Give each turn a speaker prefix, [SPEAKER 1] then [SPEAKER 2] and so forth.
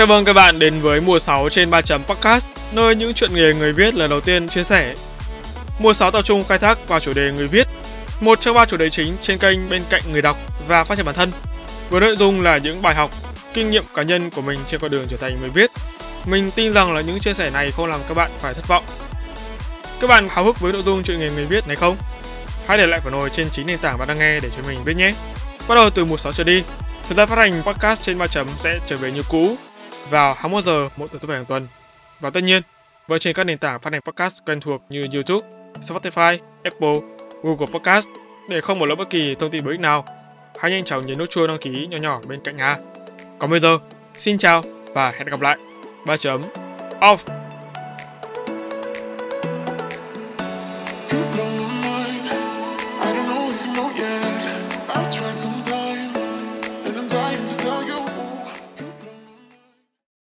[SPEAKER 1] Chào mừng các bạn đến với mùa 6 trên 3 chấm podcast, nơi những chuyện nghề người viết lần đầu tiên chia sẻ. Mùa 6 tập trung khai thác vào chủ đề người viết, một trong ba chủ đề chính trên kênh bên cạnh người đọc và phát triển bản thân. Với nội dung là những bài học, kinh nghiệm cá nhân của mình trên con đường trở thành người viết. Mình tin rằng là những chia sẻ này không làm các bạn phải thất vọng. Các bạn háo hức với nội dung chuyện nghề người viết này không? Hãy để lại phản hồi trên chính nền tảng bạn đang nghe để cho mình biết nhé. Bắt đầu từ mùa 6 trở đi, thời gian phát hành podcast trên 3 chấm sẽ trở về như cũ vào 21 giờ mỗi tuần thứ bảy hàng tuần. Và tất nhiên, với trên các nền tảng phát hành podcast quen thuộc như YouTube, Spotify, Apple, Google Podcast để không bỏ lỡ bất kỳ thông tin bổ ích nào. Hãy nhanh chóng nhấn nút chuông đăng ký nhỏ nhỏ bên cạnh nha. Còn bây giờ, xin chào và hẹn gặp lại. 3 chấm off.